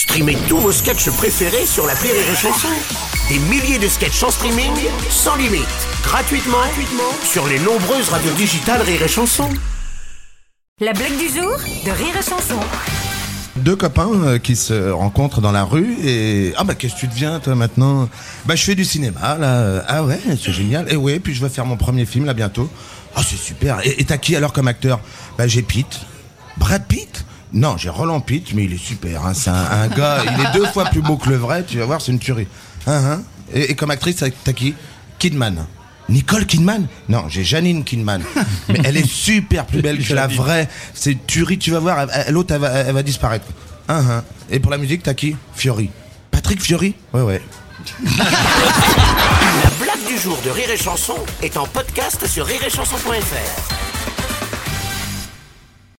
Streamez tous vos sketchs préférés sur la Rire et Chanson. Des milliers de sketchs en streaming, sans limite, gratuitement, gratuitement sur les nombreuses radios digitales Rire et Chanson. La blague du jour de Rire et Chanson. deux copains euh, qui se rencontrent dans la rue et ah bah qu'est-ce que tu deviens toi maintenant? Bah je fais du cinéma là. Ah ouais, c'est génial. Et ouais, puis je vais faire mon premier film là bientôt. Ah c'est super. Et et t'as qui alors comme acteur? Bah j'ai Pitt. Brad Pitt? Non, j'ai Roland Pitt, mais il est super. hein. C'est un, un gars, il est deux fois plus beau que le vrai. Tu vas voir, c'est une tuerie. Hein, hein. Et, et comme actrice, t'as qui? Kidman. Nicole Kidman? Non, j'ai Janine Kidman. Mais elle est super plus belle que la vraie. C'est une tuerie, tu vas voir. elle- L'autre, elle, va- elle va disparaître. Hein, hein. Et pour la musique, t'as qui? Fiori. Patrick Fiori? Ouais, ouais. La blague du jour de Rire et Chanson est en podcast sur rireetchanson.fr.